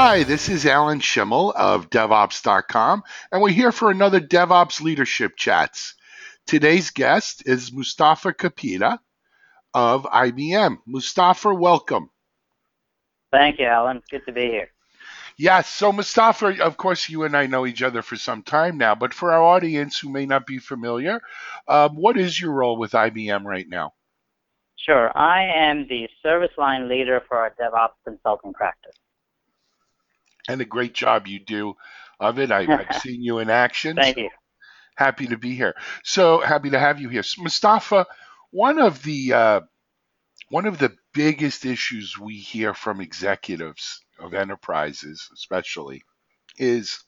Hi, this is Alan Shimel of DevOps.com, and we're here for another DevOps Leadership Chats. Today's guest is Mustafa Kapadia of IBM. Mustafa, welcome. Thank you, Alan. Good to be here. Yes, so Mustafa, of course, you and I know each other for some time now, but for our audience who may not be familiar, um, what is your role with IBM right now? Sure. I am the service line leader for our DevOps consulting practice. And a great job you do of it. I, have seen you in action. Thank so you. Happy to be here. So happy to have you here, Mustafa. One of the uh, one of the biggest issues we hear from executives of enterprises, especially, is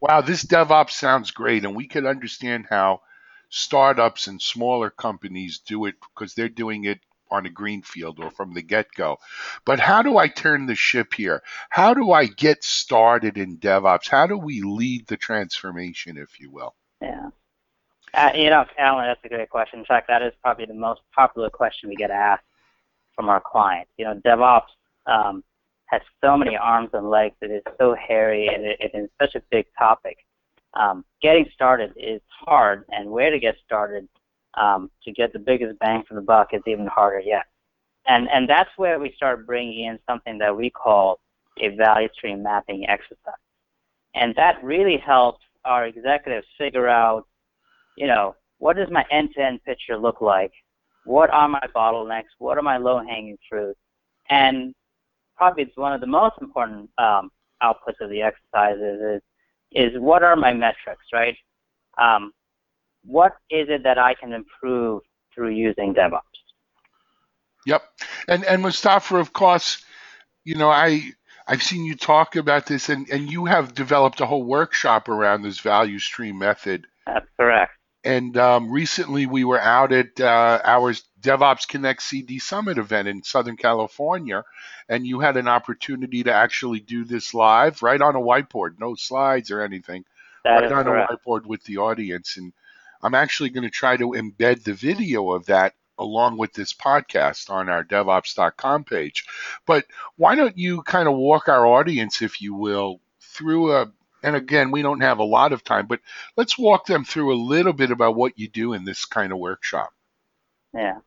wow, this DevOps sounds great, and we could understand how startups and smaller companies do it because they're doing it on a greenfield or from the get go. But how do I turn the ship here? How do I get started in DevOps? How do we lead the transformation, if you will? Yeah. Uh, you know, Alan, that's a great question. In fact, that is probably the most popular question we get asked from our clients. You know, DevOps um, has so many arms and legs. It is so hairy, and it, it is such a big topic. Um, getting started is hard, and where to get started um, to get the biggest bang for the buck is even harder yet. And and that's where we start bringing in something that we call a value stream mapping exercise, and that really helps our executives figure out, you know, what does my end-to-end picture look like? What are my bottlenecks? What are my low-hanging fruit? And probably it's one of the most important um, outputs of the exercises is is what are my metrics, right? Um, what is it that I can improve through using DevOps? Yep, and and Mustafa, of course, you know I I've seen you talk about this, and and you have developed a whole workshop around this value stream method. That's correct. And um, recently we were out at uh, our DevOps Connect CD Summit event in Southern California, and you had an opportunity to actually do this live right on a whiteboard, no slides or anything, that right on correct. a whiteboard with the audience. And I'm actually going to try to embed the video of that along with this podcast on our DevOps.com page. But why don't you kind of walk our audience, if you will, through a and again, we don't have a lot of time, but let's walk them through a little bit about what you do in this kind of workshop. Yeah.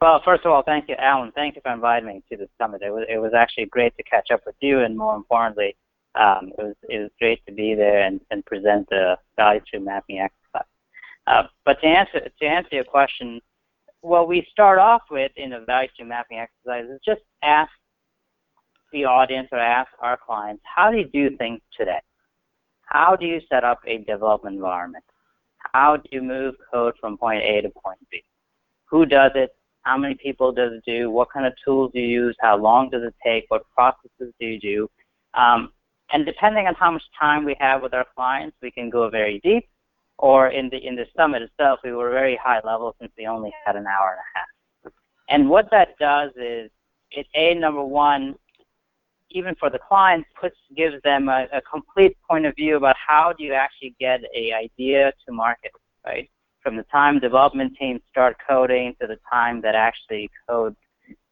Well, first of all, thank you, Alan. Thank you for inviting me to the summit. It was it was actually great to catch up with you, and more importantly, um, it was it was great to be there and, and present the value stream mapping exercise. Uh, but to answer to answer your question, what we start off with in the value stream mapping exercise is just ask the audience or ask our clients, how do you do things today? How do you set up a development environment? How do you move code from point A to point B? Who does it? How many people does it do? What kind of tools do you use? How long does it take? What processes do you do? Um, and depending on how much time we have with our clients, we can go very deep. Or in the in the summit itself, we were very high level since we only had an hour and a half. And what that does is it a number one even for the clients, puts gives them a, a, complete point of view about how do you actually get a idea to market, right? From the time development teams start coding to the time that actually code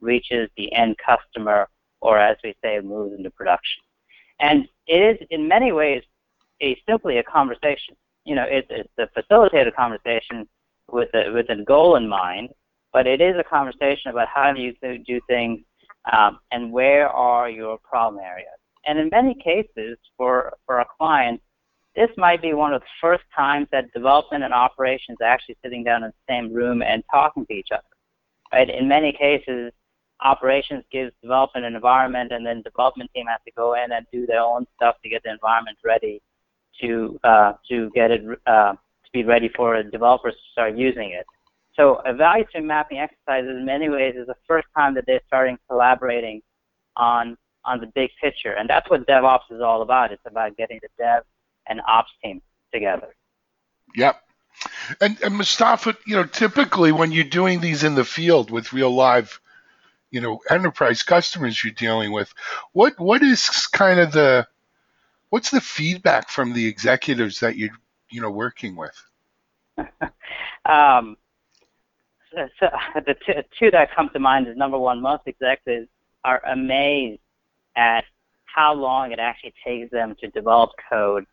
reaches the end customer, or as we say, moves into production. And it is in many ways a simply a conversation. You know, it's, it's a facilitated conversation with a, with a goal in mind, but it is a conversation about how do you do things um, and where are your problem areas. And in many cases, for, for a client, this might be one of the first times that development and operations are actually sitting down in the same room and talking to each other. Right? In many cases, operations gives development an environment, and then development team has to go in and do their own stuff to get the environment ready to uh, to get it uh, to be ready for developers to start using it. So a value stream mapping exercise in many ways is the first time that they're starting collaborating on on the big picture. And that's what DevOps is all about. It's about getting the dev and ops team together. Yep. And, and Mustafa, you know, typically when you're doing these in the field with real live, you know, enterprise customers you're dealing with, what what is kind of the what's the feedback from the executives that you're you know working with? um, so the t- two that come to mind is number one, most executives are amazed at how long it actually takes them to develop code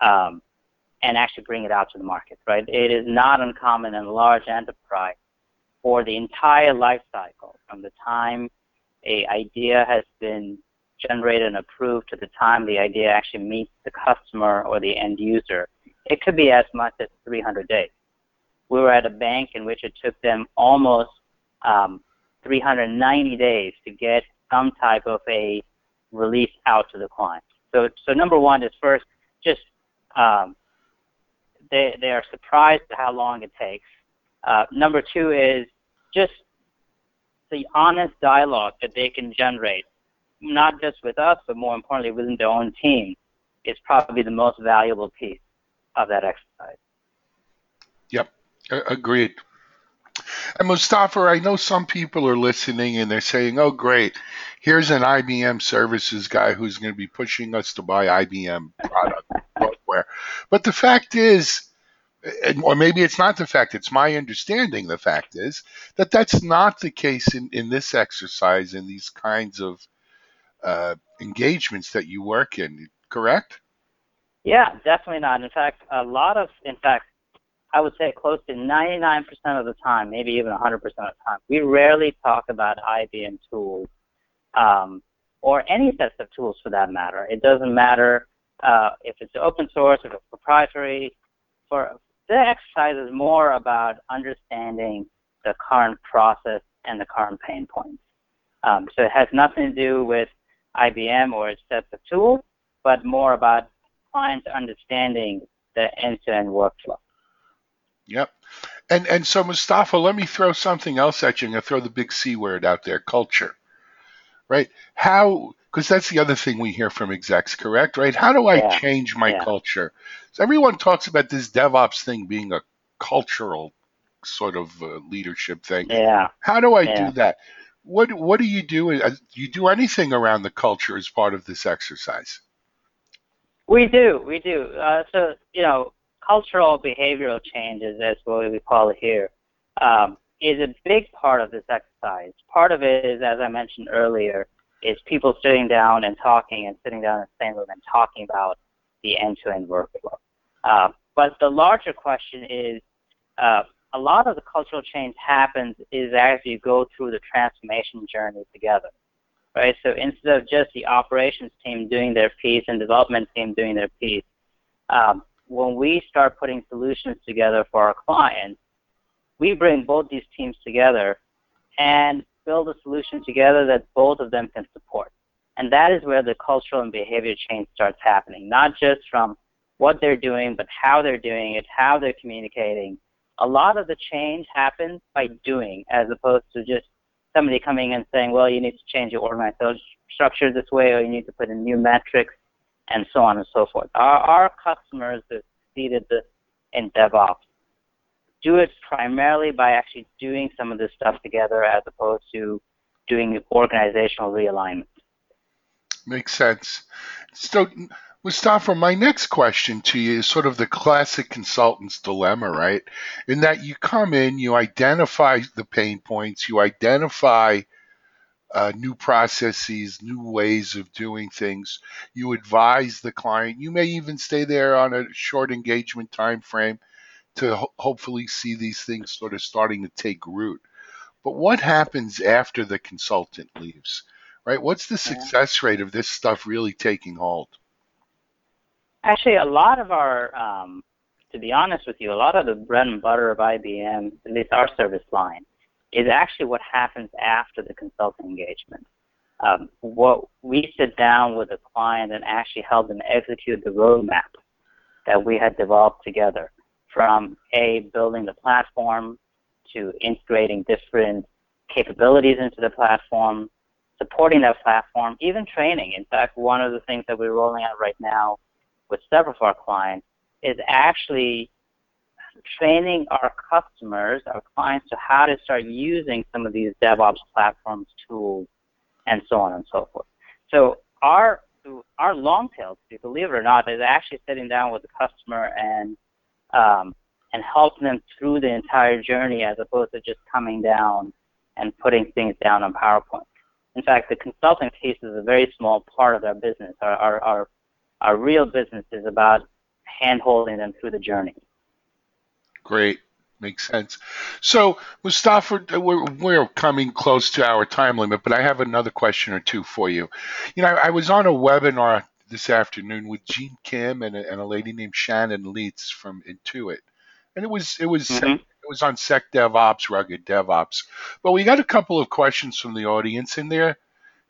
um, and actually bring it out to the market, right? It is not uncommon in a large enterprise for the entire life cycle, from the time a idea has been generated and approved to the time the idea actually meets the customer or the end user. It could be as much as 300 days. We were at a bank in which it took them almost um, 390 days to get some type of a release out to the client. So, so number one is first just um, they they are surprised at how long it takes. Uh, number two is just the honest dialogue that they can generate, not just with us, but more importantly within their own team, is probably the most valuable piece of that exercise. Yep, agreed. And Mustafa, I know some people are listening and they're saying, oh, great, here's an IBM services guy who's going to be pushing us to buy IBM product software. But the fact is, or maybe it's not the fact, it's my understanding the fact is that that's not the case in, in this exercise, in these kinds of uh, engagements that you work in, correct? Yeah, definitely not. In fact, a lot of, in fact, I would say close to 99% of the time, maybe even 100% of the time, we rarely talk about IBM tools um, or any sets of tools for that matter. It doesn't matter uh, if it's open source, if it's proprietary. For the exercise is more about understanding the current process and the current pain points. Um, so it has nothing to do with IBM or its sets of tools, but more about clients understanding the end-to-end workflow. Yep. And and so Mustafa, let me throw something else at you. I'm gonna throw the big C word out there, culture. Right? How because that's the other thing we hear from execs, correct? Right? How do I yeah. change my yeah. culture? So everyone talks about this DevOps thing being a cultural sort of uh, leadership thing. Yeah. How do I yeah. do that? What what do you do? Uh, do you do anything around the culture as part of this exercise? We do, we do. Uh, so you know, cultural behavioral changes, as what we call it here, um, is a big part of this exercise. Part of it is, as I mentioned earlier, is people sitting down and talking and sitting down in the same room and talking about the end-to-end workflow. Uh, but the larger question is, uh, a lot of the cultural change happens is as you go through the transformation journey together, right? So instead of just the operations team doing their piece and development team doing their piece, um, when we start putting solutions together for our clients, we bring both these teams together and build a solution together that both of them can support. And that is where the cultural and behavior change starts happening, not just from what they're doing, but how they're doing it, how they're communicating. A lot of the change happens by mm-hmm. doing as opposed to just somebody coming and saying, well, you need to change your organizational structure this way, or you need to put in new metrics, and so on and so forth. Our, our customers that succeeded in DevOps do it primarily by actually doing some of this stuff together as opposed to doing organizational realignment. Makes sense. So, Mustafa, my next question to you is sort of the classic consultant's dilemma, right? In that you come in, you identify the pain points, you identify uh, new processes, new ways of doing things. You advise the client. You may even stay there on a short engagement time frame to ho- hopefully see these things sort of starting to take root. But what happens after the consultant leaves? Right? What's the success rate of this stuff really taking hold? Actually, a lot of our, um, to be honest with you, a lot of the bread and butter of IBM, at least our service line, is actually what happens after the consulting engagement. Um, what we sit down with a client and actually help them execute the roadmap that we had developed together from a building the platform to integrating different capabilities into the platform, supporting that platform, even training. In fact, one of the things that we're rolling out right now with several of our clients is actually training our customers, our clients, to how to start using some of these DevOps platforms, tools, and so on and so forth. So our our long tail, believe it or not, is actually sitting down with the customer and um, and helping them through the entire journey, as opposed to just coming down and putting things down on PowerPoint. In fact, the consulting piece is a very small part of our business. Our, our, our, our real business is about hand-holding them through the journey. Great. Makes sense. So, Mustafa, we're, we're coming close to our time limit, but I have another question or two for you. You know, I, I was on a webinar this afternoon with Gene Kim and a, and a lady named Shannon Lietz from Intuit, and it was it was Mhm. it was on Sec DevOps, rugged DevOps. But we got a couple of questions from the audience, and there,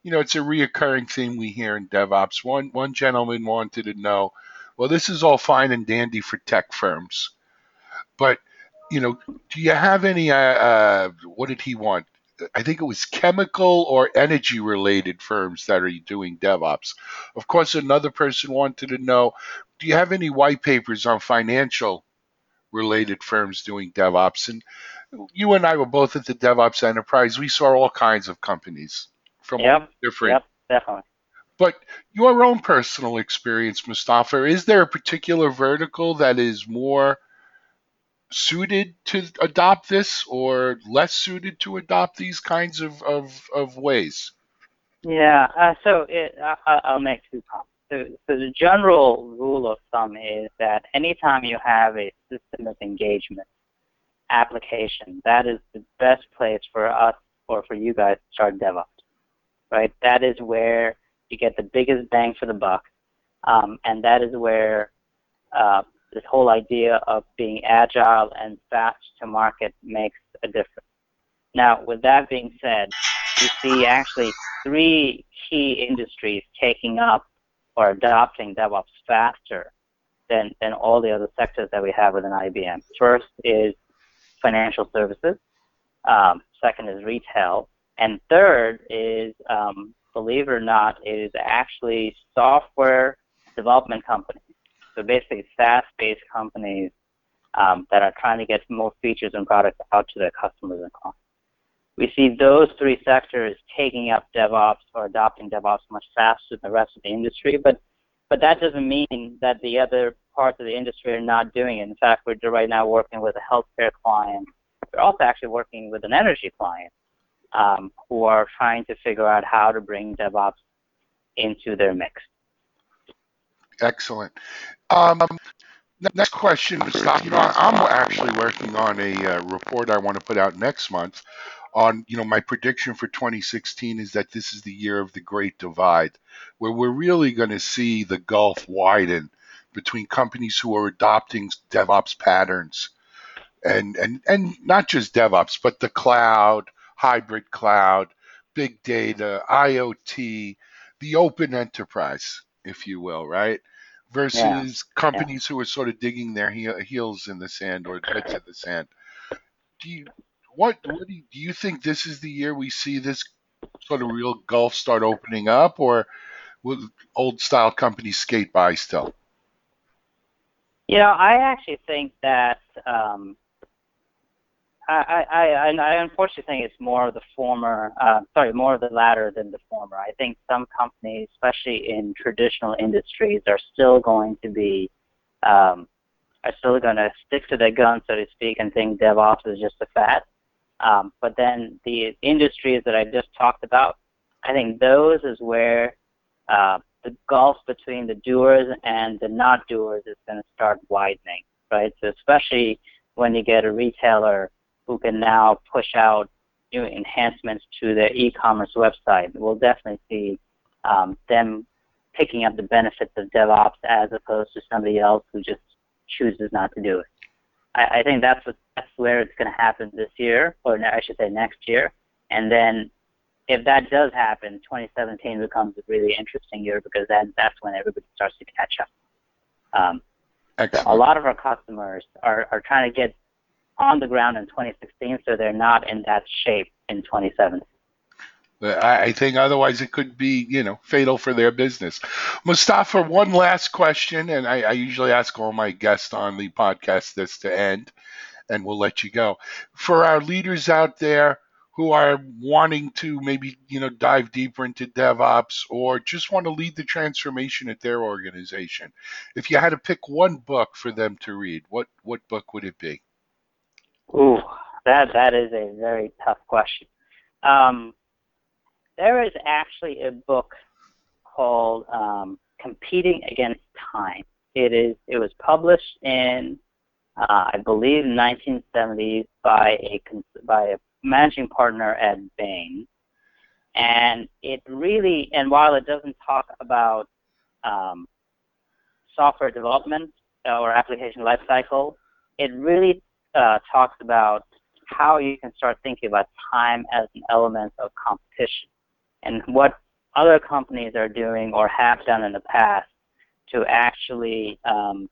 you know, it's a reoccurring theme we hear in DevOps. One one gentleman wanted to know, well, this is all fine and dandy for tech firms, but you know, do you have any? Uh, uh, what did he want? I think it was chemical or energy related firms that are doing DevOps. Of course, another person wanted to know, do you have any white papers on financial related firms doing DevOps? And you and I were both at the DevOps Enterprise. We saw all kinds of companies from Yep. different. Yep. Definitely. But your own personal experience, Mustafa, is there a particular vertical that is more suited to adopt this or less suited to adopt these kinds of, of, of ways? Yeah. Uh, so it, I, I- I'll make two comments. So, so the general rule of thumb is that anytime you have a system of engagement application, that is the best place for us or for you guys to start DevOps. Right. That is where you get the biggest bang for the buck, um, and that is where uh, this whole idea of being agile and fast to market makes a difference. Now, with that being said, you see actually three key industries taking up or adopting DevOps faster than, than all the other sectors that we have within IBM. First is financial services. Um, second is retail. And third is, um, believe it or not, it is actually software development companies. So basically SaaS-based companies um, that are trying to get more features and products out to their customers and clients. We see those three sectors taking up DevOps or adopting DevOps much faster than the rest of the industry, but but that doesn't mean that the other parts of the industry are not doing it. In fact, we're right now working with a healthcare client. We're also actually working with an energy client um, who are trying to figure out how to bring DevOps into their mix. Excellent. Um, next question. You know, I'm actually working on a uh, report I want to put out next month on, you know, my prediction for 2016 is that this is the year of the Great Divide, where we're really going to see the gulf widen between companies who are adopting DevOps patterns and, and, and not just DevOps, but the cloud, hybrid cloud, big data, IoT, the open enterprise, if you will, right? Versus companies who are sort of digging their heel, heels in the sand or heads in the sand. Do you what what do you, do you think this is the year we see this sort of real gulf start opening up, or will old style companies skate by still? You know, I actually think that um, I, I, I, I unfortunately think it's more of the former, uh, sorry, more of the latter than the former. I think some companies, especially in traditional industries, are still going to be, um, are still going to stick to their guns, so to speak, and think DevOps is just a fad. Um, but then the industries that I just talked about, I think those is where uh, the gulf between the doers and the not doers is going to start widening, right? So especially when you get a retailer who can now push out new enhancements to their e-commerce website, we'll definitely see um, them picking up the benefits of DevOps as opposed to somebody else who just chooses not to do it. I, I think that's what, that's where it's going to happen this year, or I should say next year, and then if that does happen, 2017 becomes a really interesting year because then that's when everybody starts to catch up. Um, a lot of our customers are, are trying to get on the ground in 2016, so they're not in that shape in 2017. I think otherwise it could be, you know, fatal for their business. Mustafa, one last question, and I, I usually ask all my guests on the podcast this to end, and we'll let you go. For our leaders out there who are wanting to maybe, you know, dive deeper into DevOps or just want to lead the transformation at their organization, if you had to pick one book for them to read, what what book would it be? Ooh, that that is a very tough question. Um, there is actually a book called um, Competing Against Time. It is. It was published in, uh, I believe, 1970s by a by a managing partner at Bain, and it really. And while it doesn't talk about um, software development or application lifecycle, it really uh, talks about how you can start thinking about time as an element of competition and what other companies are doing or have done in the past to actually um,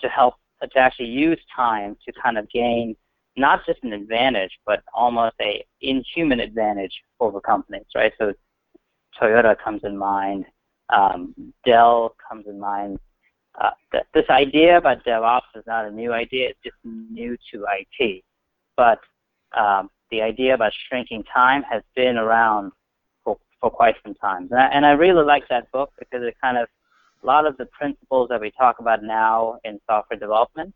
to help to actually use time to kind of gain not just an advantage but almost a inhuman advantage over companies, right? So Toyota comes in mind, um, Dell comes in mind. Uh, th- this idea about DevOps is not a new idea; it's just new to IT. But um, the idea about shrinking time has been around for, for quite some time. And I, and I really like that book because it kind of, a lot of the principles that we talk about now in software development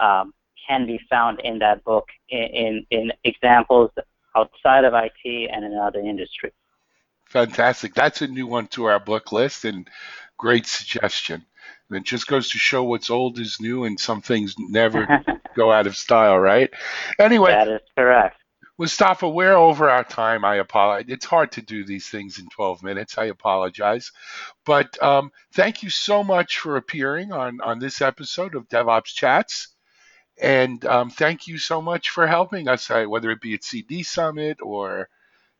um, can be found in that book in, in, in examples outside of IT and in other industries. Fantastic. That's a new one to our book list and great suggestion. It just goes to show what's old is new and some things never go out of style, right? Anyway. That is correct. Mustafa, we're over our time. I apologize. It's hard to do these things in 12 minutes. I apologize. But um, thank you so much for appearing on, on this episode of DevOps Chats. And um, thank you so much for helping us, uh, whether it be at CD Summit or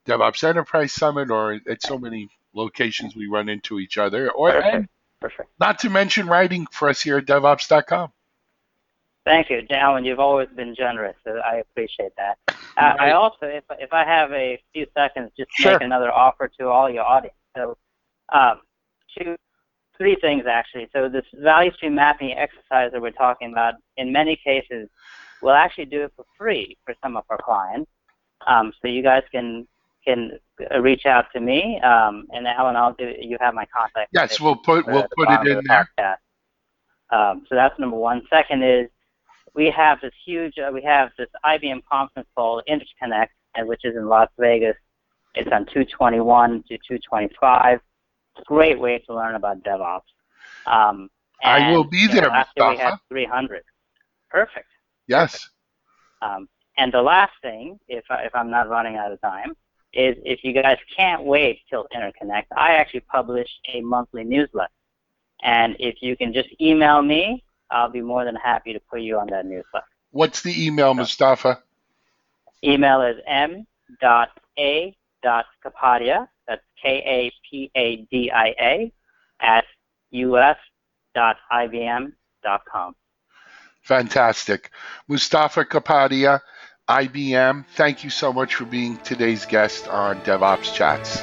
DevOps Enterprise Summit or at so many locations we run into each other. Or Perfect. Not to mention writing for us here at DevOps.com. Thank you, Alan. You've always been generous. So I appreciate that. Uh, I also, if if I have a few seconds, just Sure. make another offer to all your audience. So, um, two, three things actually. So this value stream mapping exercise that we're talking about, in many cases, we'll actually do it for free for some of our clients. Um, so you guys can can uh, reach out to me, um, and Alan, I'll do. You have my contact. Yes, we'll put we'll put it in the there. podcast. Um, so that's number one. Second is we have this huge, uh, we have this IBM conference called Interconnect, and which is in Las Vegas. It's on 221 to 225. It's a great way to learn about DevOps. Um, I will be you know, there, Last year we had 300. Perfect. Yes. Um, and the last thing, if, I, if I'm not running out of time, is if you guys can't wait till Interconnect, I actually publish a monthly newsletter. And if you can just email me, I'll be more than happy to put you on that newsletter. What's the email, Mustafa? Email is m.a.kapadia, that's K-A-P-A-D-I-A, at us.ibm.com. Fantastic. Mustafa Kapadia, IBM, thank you so much for being today's guest on DevOps Chats.